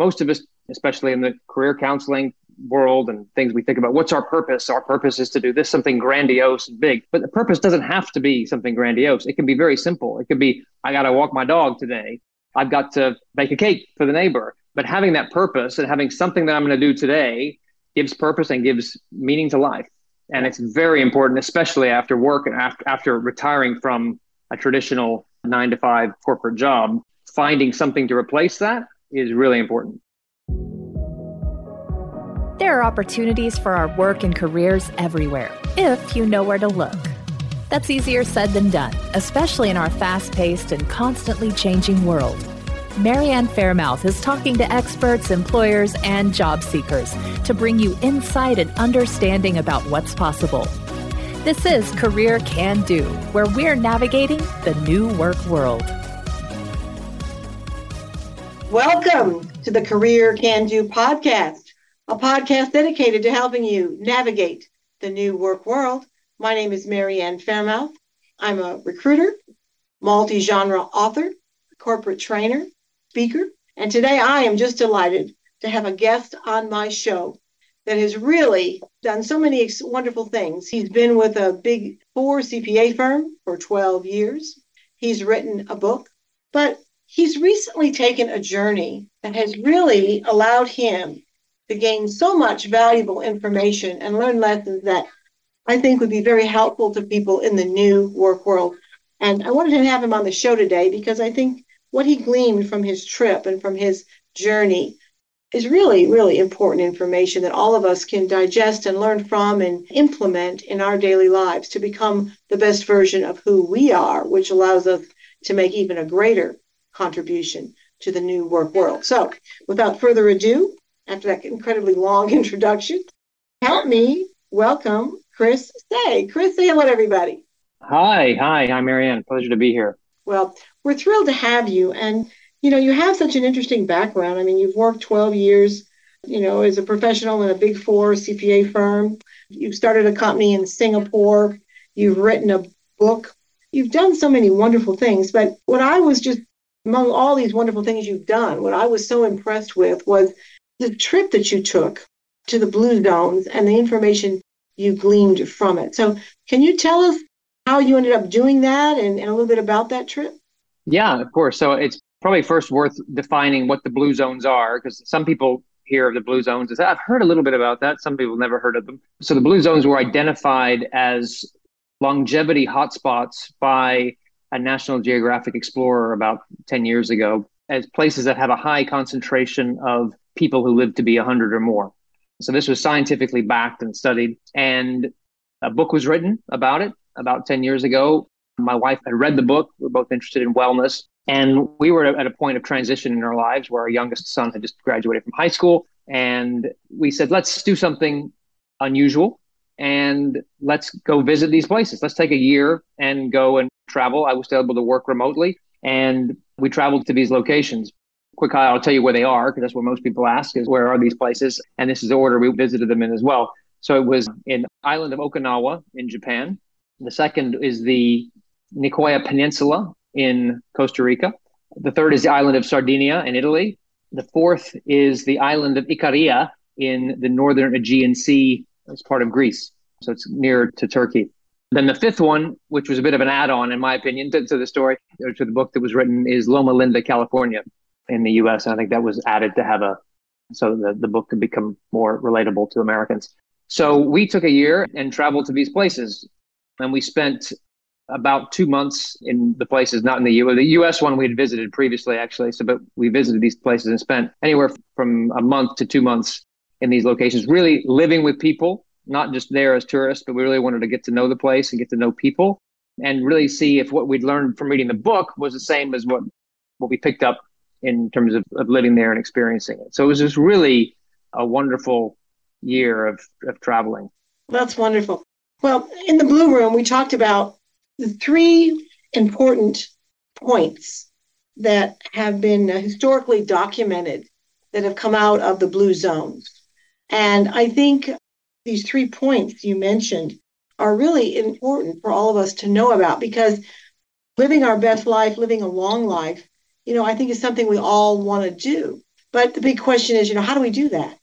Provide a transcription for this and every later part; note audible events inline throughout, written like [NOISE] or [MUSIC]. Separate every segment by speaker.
Speaker 1: most of us, especially in the career counseling world and things we think about, what's our purpose? Our purpose is to do this, something grandiose and big. But the purpose doesn't have to be something grandiose. It can be very simple. It could be, I got to walk my dog today. I've got to bake a cake for the neighbor. But having that purpose and having something that I'm going to do today gives purpose and gives meaning to life. And it's very important, especially after work and after, after retiring from a traditional nine to five corporate job. Finding something to replace that is really important.
Speaker 2: There are opportunities for our work and careers everywhere, if you know where to look. That's easier said than done, especially in our fast paced and constantly changing world. Marianne Fairmouth is talking to experts, employers, and job seekers to bring you insight and understanding about what's possible. This is Career Can Do, where we're navigating the new work world.
Speaker 3: Welcome to the Career Can Do podcast, a podcast dedicated to helping you navigate the new work world. My name is Marianne Fairmouth. I'm a recruiter, multi genre author, corporate trainer, speaker. And today I am just delighted to have a guest on my show that has really done so many wonderful things. He's been with a big four CPA firm for 12 years. He's written a book, but he's recently taken a journey that has really allowed him to gain so much valuable information and learn lessons that I think would be very helpful to people in the new work world. And I wanted to have him on the show today because I think what he gleaned from his trip and from his journey is really, really important information that all of us can digest and learn from and implement in our daily lives to become the best version of who we are, which allows us to make even a greater contribution to the new work world. So, without further ado, after that incredibly long [LAUGHS] introduction, help me welcome Chris Say. Chris, say hello to everybody.
Speaker 1: Hi, hi, hi, Marianne. Pleasure to be here.
Speaker 3: Well, we're thrilled to have you. And, you know, you have such an interesting background. I mean, you've worked 12 years, you know, as a professional in a big four CPA firm. You've started a company in Singapore. You've written a book. You've done so many wonderful things. But what I was just, among all these wonderful things you've done, what I was so impressed with was the trip that you took to the Blue Zones and the information you gleaned from it. So, can you tell us how you ended up doing that and, and a little bit about that trip?
Speaker 1: Yeah, of course. So it's probably first worth defining what the blue zones are because some people hear of the blue zones. I've heard a little bit about that. Some people never heard of them. So the blue zones were identified as longevity hotspots by a National Geographic explorer about 10 years ago as places that have a high concentration of people who live to be 100 or more. So this was scientifically backed and studied. And a book was written about it about 10 years ago. My wife had read the book. We are both interested in wellness. And we were at a point of transition in our lives where our youngest son had just graduated from high school. And we said, let's do something unusual and let's go visit these places. Let's take a year and go and travel. I was still able to work remotely. And we traveled to these locations. Quick, I'll tell you where they are because that's what most people ask is where are these places? And this is the order we visited them in as well. So it was in island of Okinawa in Japan. The second is the Nicoya Peninsula in Costa Rica. The third is the island of Sardinia in Italy. The fourth is the island of Ikaria in the northern Aegean Sea as part of Greece. So it's near to Turkey. Then the fifth one, which was a bit of an add-on, in my opinion, to, to the story, or to the book that was written, is Loma Linda, California, in the U.S. And I think that was added to have a so the, the book could become more relatable to Americans. So we took a year and traveled to these places, and we spent about two months in the places, not in the U.S. The U.S. one we had visited previously, actually. So, but we visited these places and spent anywhere from a month to two months in these locations, really living with people, not just there as tourists, but we really wanted to get to know the place and get to know people and really see if what we'd learned from reading the book was the same as what, what we picked up in terms of, of living there and experiencing it. So it was just really a wonderful year of, of traveling.
Speaker 3: That's wonderful. Well, in the Blue Room, we talked about the three important points that have been historically documented that have come out of the blue zones. And I think these three points you mentioned are really important for all of us to know about because living our best life, living a long life, you know, I think is something we all want to do. But the big question is, you know, how do we do that?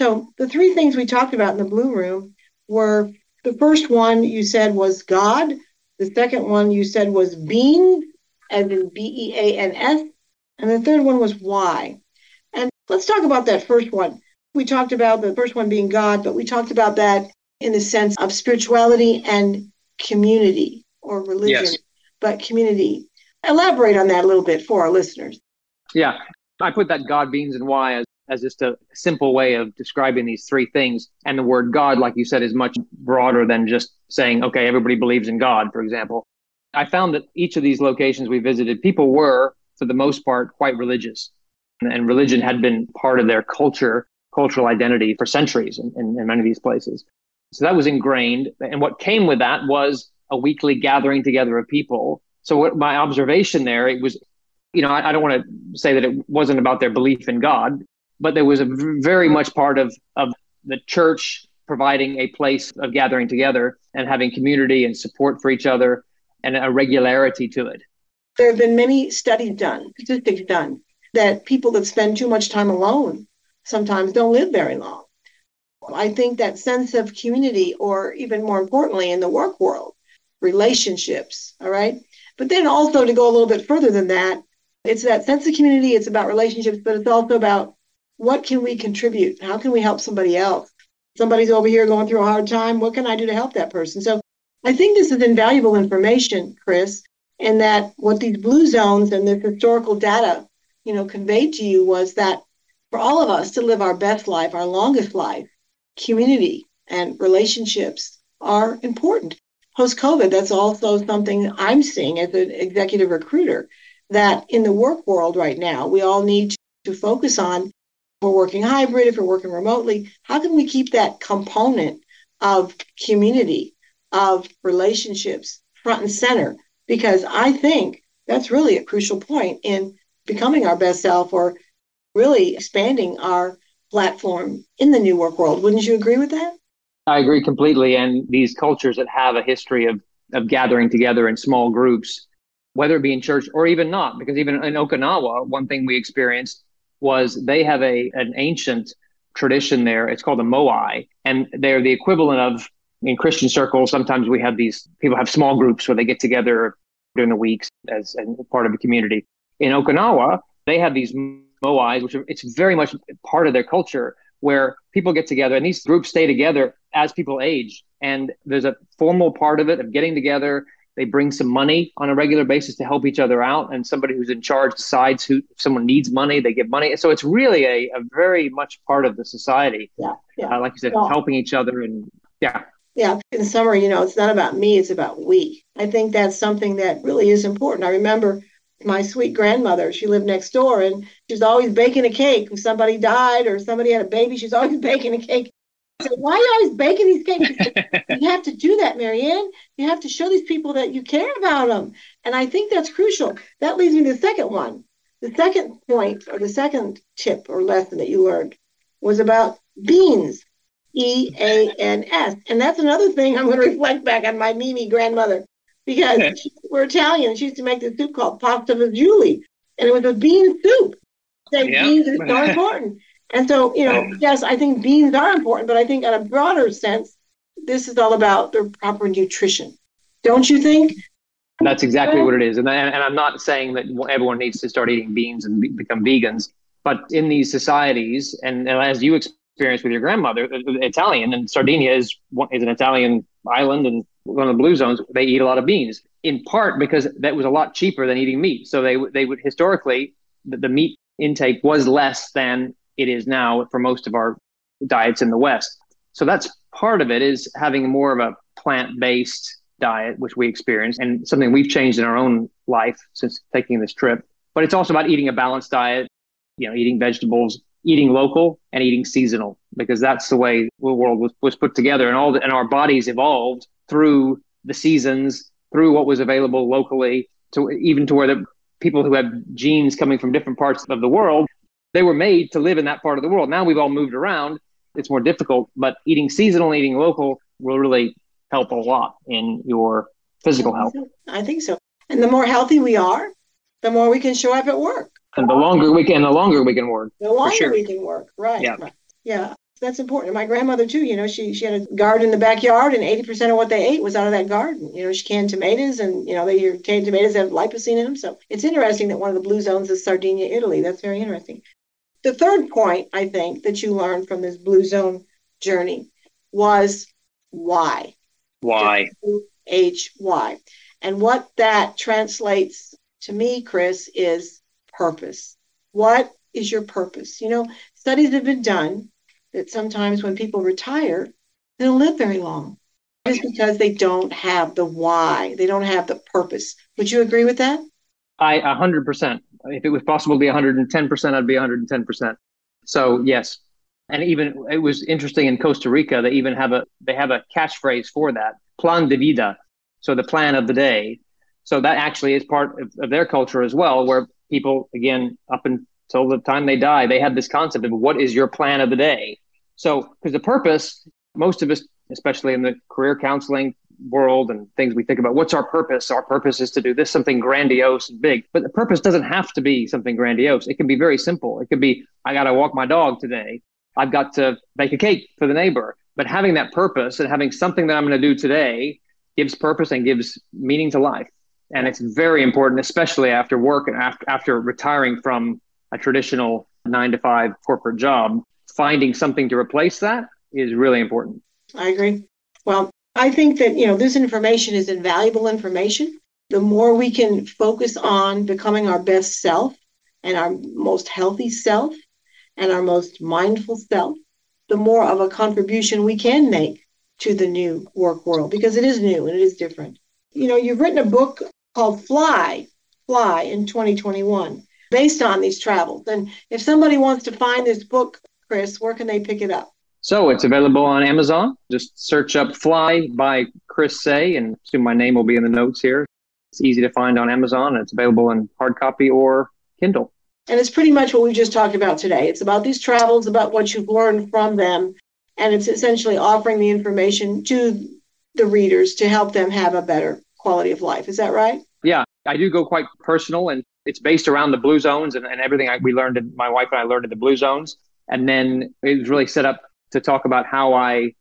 Speaker 3: So the three things we talked about in the blue room were the first one you said was God. The second one you said was being, as in B E A N S. And the third one was why. And let's talk about that first one. We talked about the first one being God, but we talked about that in the sense of spirituality and community or religion, yes. but community. Elaborate on that a little bit for our listeners.
Speaker 1: Yeah, I put that God, beings, and why as, as just a simple way of describing these three things. And the word God, like you said, is much broader than just saying, okay, everybody believes in God, for example. I found that each of these locations we visited, people were, for the most part, quite religious. And religion had been part of their culture, cultural identity for centuries in, in, in many of these places. So that was ingrained. And what came with that was a weekly gathering together of people. So what my observation there, it was, you know, I, I don't want to say that it wasn't about their belief in God, but there was a very much part of, of the church providing a place of gathering together and having community and support for each other and a regularity to it.
Speaker 3: There have been many studies done, statistics done, that people that spend too much time alone sometimes don't live very long. I think that sense of community, or even more importantly, in the work world, relationships, all right? But then also to go a little bit further than that, it's that sense of community, it's about relationships, but it's also about what can we contribute? How can we help somebody else? Somebody's over here going through a hard time. What can I do to help that person? So I think this is invaluable information, Chris, and that what these blue zones and this historical data, you know, conveyed to you was that for all of us to live our best life, our longest life, community and relationships are important. Post COVID, that's also something I'm seeing as an executive recruiter that in the work world right now, we all need to focus on. We're working hybrid, if we're working remotely, how can we keep that component of community, of relationships front and center? Because I think that's really a crucial point in becoming our best self or really expanding our platform in the new work world. Wouldn't you agree with that?
Speaker 1: I agree completely. And these cultures that have a history of, of gathering together in small groups, whether it be in church or even not, because even in Okinawa, one thing we experienced was they have a an ancient tradition there. It's called a moai, and they're the equivalent of in Christian circles. Sometimes we have these people have small groups where they get together during the weeks as, as part of a community. In Okinawa, they have these moais, which are, it's very much part of their culture where people get together and these groups stay together as people age. And there's a formal part of it of getting together. They bring some money on a regular basis to help each other out. And somebody who's in charge decides who, if someone needs money, they give money. So it's really a, a very much part of the society.
Speaker 3: Yeah. yeah.
Speaker 1: Uh, like you said, well, helping each other. And yeah.
Speaker 3: Yeah. In summary, you know, it's not about me, it's about we. I think that's something that really is important. I remember my sweet grandmother. She lived next door and she's always baking a cake. If somebody died or somebody had a baby, she's always [LAUGHS] baking a cake. I said, Why are you always baking these cakes? [LAUGHS] you have to do that, Marianne. You have to show these people that you care about them. And I think that's crucial. That leads me to the second one. The second point or the second tip or lesson that you learned was about beans. E A N S. And that's another thing I'm going [LAUGHS] to reflect back on my Mimi grandmother because we're Italian. She used to make this soup called pasta fagioli, and it was a bean soup. So yep. beans are so [LAUGHS] important. And so, you know, oh. yes, I think beans are important, but I think in a broader sense, this is all about the proper nutrition. Don't you think?
Speaker 1: That's exactly what it is. And, and I'm not saying that everyone needs to start eating beans and become vegans, but in these societies, and, and as you experienced with your grandmother, uh, uh, Italian, and Sardinia is, is an Italian island and one of the blue zones, they eat a lot of beans in part because that was a lot cheaper than eating meat. So they they would historically the, the meat intake was less than it is now for most of our diets in the West. So that's part of it is having more of a plant-based diet, which we experience, and something we've changed in our own life since taking this trip. But it's also about eating a balanced diet, you know, eating vegetables, eating local, and eating seasonal, because that's the way the world was, was put together, and all the, and our bodies evolved through the seasons, through what was available locally, to even to where the people who have genes coming from different parts of the world, they were made to live in that part of the world. Now we've all moved around. It's more difficult, but eating seasonal, eating local will really help a lot in your physical health.
Speaker 3: I think so. And the more healthy we are, the more we can show up at work.
Speaker 1: And the longer we can, the longer we can work.
Speaker 3: The longer sure. we can work, right? Yeah. Right. Yeah that's important. My grandmother too, you know, she she had a garden in the backyard, and eighty percent of what they ate was out of that garden. You know, she canned tomatoes, and you know, they your canned tomatoes have lycopene in them. So it's interesting that one of the blue zones is Sardinia, Italy. That's very interesting. The third point I think that you learned from this blue zone journey was why.
Speaker 1: Why?
Speaker 3: H Y, and what that translates to me, Chris, is purpose. What is your purpose? You know, studies have been done that sometimes when people retire, they don't live very long. It's because they don't have the why, they don't have the purpose. Would you agree with that?
Speaker 1: I 100%. If it was possible to be 110%, I'd be 110%. So, yes. And even it was interesting in Costa Rica, they even have a they have a catchphrase for that, plan de vida. So the plan of the day. So that actually is part of, of their culture as well, where people again up until the time they die, they had this concept of what is your plan of the day. So, because the purpose, most of us, especially in the career counseling world and things we think about, what's our purpose? Our purpose is to do this something grandiose and big. But the purpose doesn't have to be something grandiose. It can be very simple. It could be, I got to walk my dog today. I've got to bake a cake for the neighbor. But having that purpose and having something that I'm going to do today gives purpose and gives meaning to life. And it's very important, especially after work and after, after retiring from a traditional nine to five corporate job, finding something to replace that is really important.
Speaker 3: I agree. Well, I think that, you know, this information is invaluable information. The more we can focus on becoming our best self and our most healthy self and our most mindful self, the more of a contribution we can make to the new work world because it is new and it is different. You know, you've written a book called Fly, Fly in 2021 based on these travels. And if somebody wants to find this book, Chris, where can they pick it up?
Speaker 1: So it's available on Amazon. Just search up Fly by Chris Say, and soon my name will be in the notes here. It's easy to find on Amazon, and it's available in hard copy or Kindle.
Speaker 3: And it's pretty much what we just talked about today. It's about these travels, about what you've learned from them, and it's essentially offering the information to the readers to help them have a better quality of life. Is that right?
Speaker 1: Yeah, I do go quite personal and it's based around the blue zones and, and everything I, we learned in, my wife and I learned in the blue zones. And then it was really set up to talk about how I,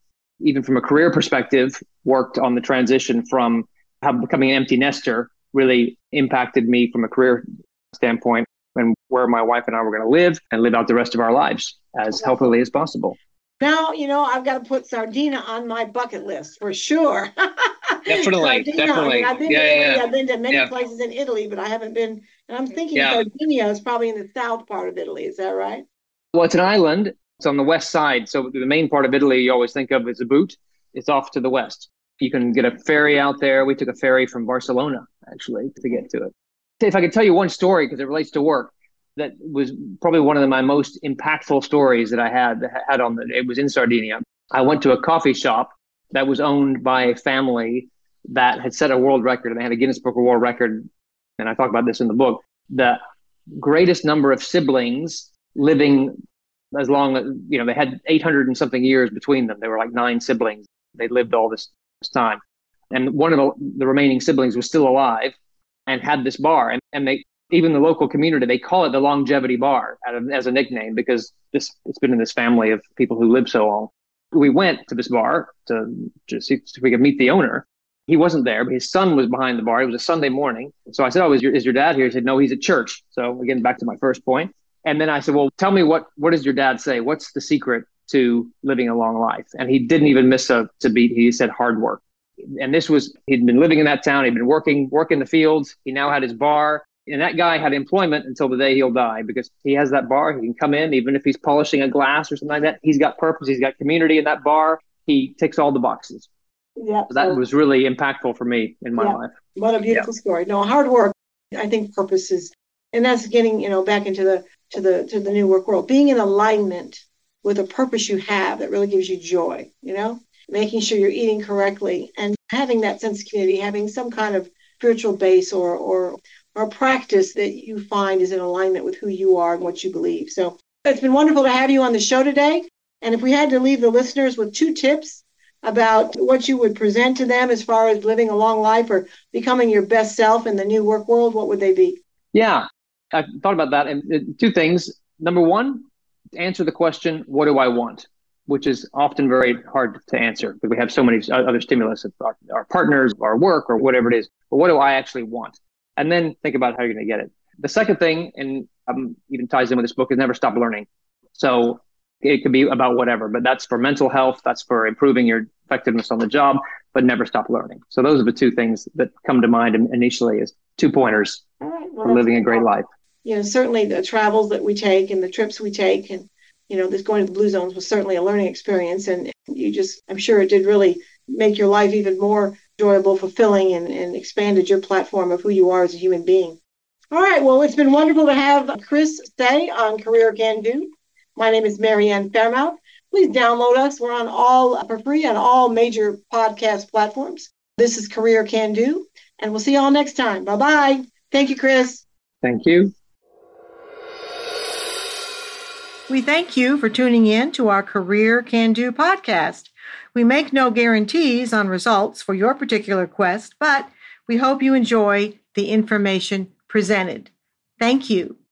Speaker 1: even from a career perspective, worked on the transition from how becoming an empty nester really impacted me from a career standpoint and where my wife and I were going to live and live out the rest of our lives as healthily as possible.
Speaker 3: Now, you know, I've got to put Sardinia on my bucket list for sure. [LAUGHS]
Speaker 1: definitely, Sardinia, definitely.
Speaker 3: I have been
Speaker 1: yeah,
Speaker 3: to
Speaker 1: Italy.
Speaker 3: Yeah. I've been to many yeah. places in Italy, but I haven't been. And I'm thinking yeah. Sardinia is probably in the south part of Italy. Is that right?
Speaker 1: Well, it's an island. It's on the west side. So the main part of Italy you always think of is a boot. It's off to the west. You can get a ferry out there. We took a ferry from Barcelona actually to get to it. If I could tell you one story because it relates to work, that was probably one of the, my most impactful stories that I had had on the. It was in Sardinia. I went to a coffee shop that was owned by a family that had set a world record, and they had a Guinness Book of World Record. And I talk about this in the book. The greatest number of siblings living as long as you know they had 800 and something years between them. They were like nine siblings. They lived all this, this time, and one of the, the remaining siblings was still alive and had this bar. And, and they even the local community, they call it the longevity bar as a nickname because this it's been in this family of people who live so long. We went to this bar to, to see if we could meet the owner. He wasn't there, but his son was behind the bar. It was a Sunday morning. So I said, Oh, is your, is your dad here? He said, No, he's at church. So again, back to my first point. And then I said, Well, tell me what, what does your dad say? What's the secret to living a long life? And he didn't even miss a to beat. He said hard work. And this was, he'd been living in that town. He'd been working, working the fields. He now had his bar and that guy had employment until the day he'll die because he has that bar. He can come in, even if he's polishing a glass or something like that. He's got purpose. He's got community in that bar. He ticks all the boxes. Yeah, so that so, was really impactful for me in my yeah, life.
Speaker 3: What a beautiful yeah. story. No, hard work. I think purpose is, and that's getting you know back into the to the to the new work world. Being in alignment with a purpose you have that really gives you joy. You know, making sure you're eating correctly and having that sense of community, having some kind of spiritual base or or or practice that you find is in alignment with who you are and what you believe. So it's been wonderful to have you on the show today. And if we had to leave the listeners with two tips about what you would present to them as far as living a long life or becoming your best self in the new work world, what would they be?
Speaker 1: Yeah. I thought about that and two things. Number one, answer the question, what do I want? Which is often very hard to answer because we have so many other stimulus, our, our partners, our work, or whatever it is. But what do I actually want? And then think about how you're going to get it. The second thing, and um, even ties in with this book, is never stop learning. So it could be about whatever, but that's for mental health, that's for improving your effectiveness on the job, but never stop learning. So those are the two things that come to mind initially as two pointers well, for living a great life.
Speaker 3: You know, certainly the travels that we take and the trips we take and you know, this going to the blue zones was certainly a learning experience and you just I'm sure it did really make your life even more enjoyable, fulfilling and, and expanded your platform of who you are as a human being. All right, well, it's been wonderful to have Chris stay on Career Can Do. My name is Marianne Fairmouth. Please download us. We're on all for free on all major podcast platforms. This is Career Can Do, and we'll see you all next time. Bye bye. Thank you, Chris.
Speaker 1: Thank you.
Speaker 3: We thank you for tuning in to our Career Can Do podcast. We make no guarantees on results for your particular quest, but we hope you enjoy the information presented. Thank you.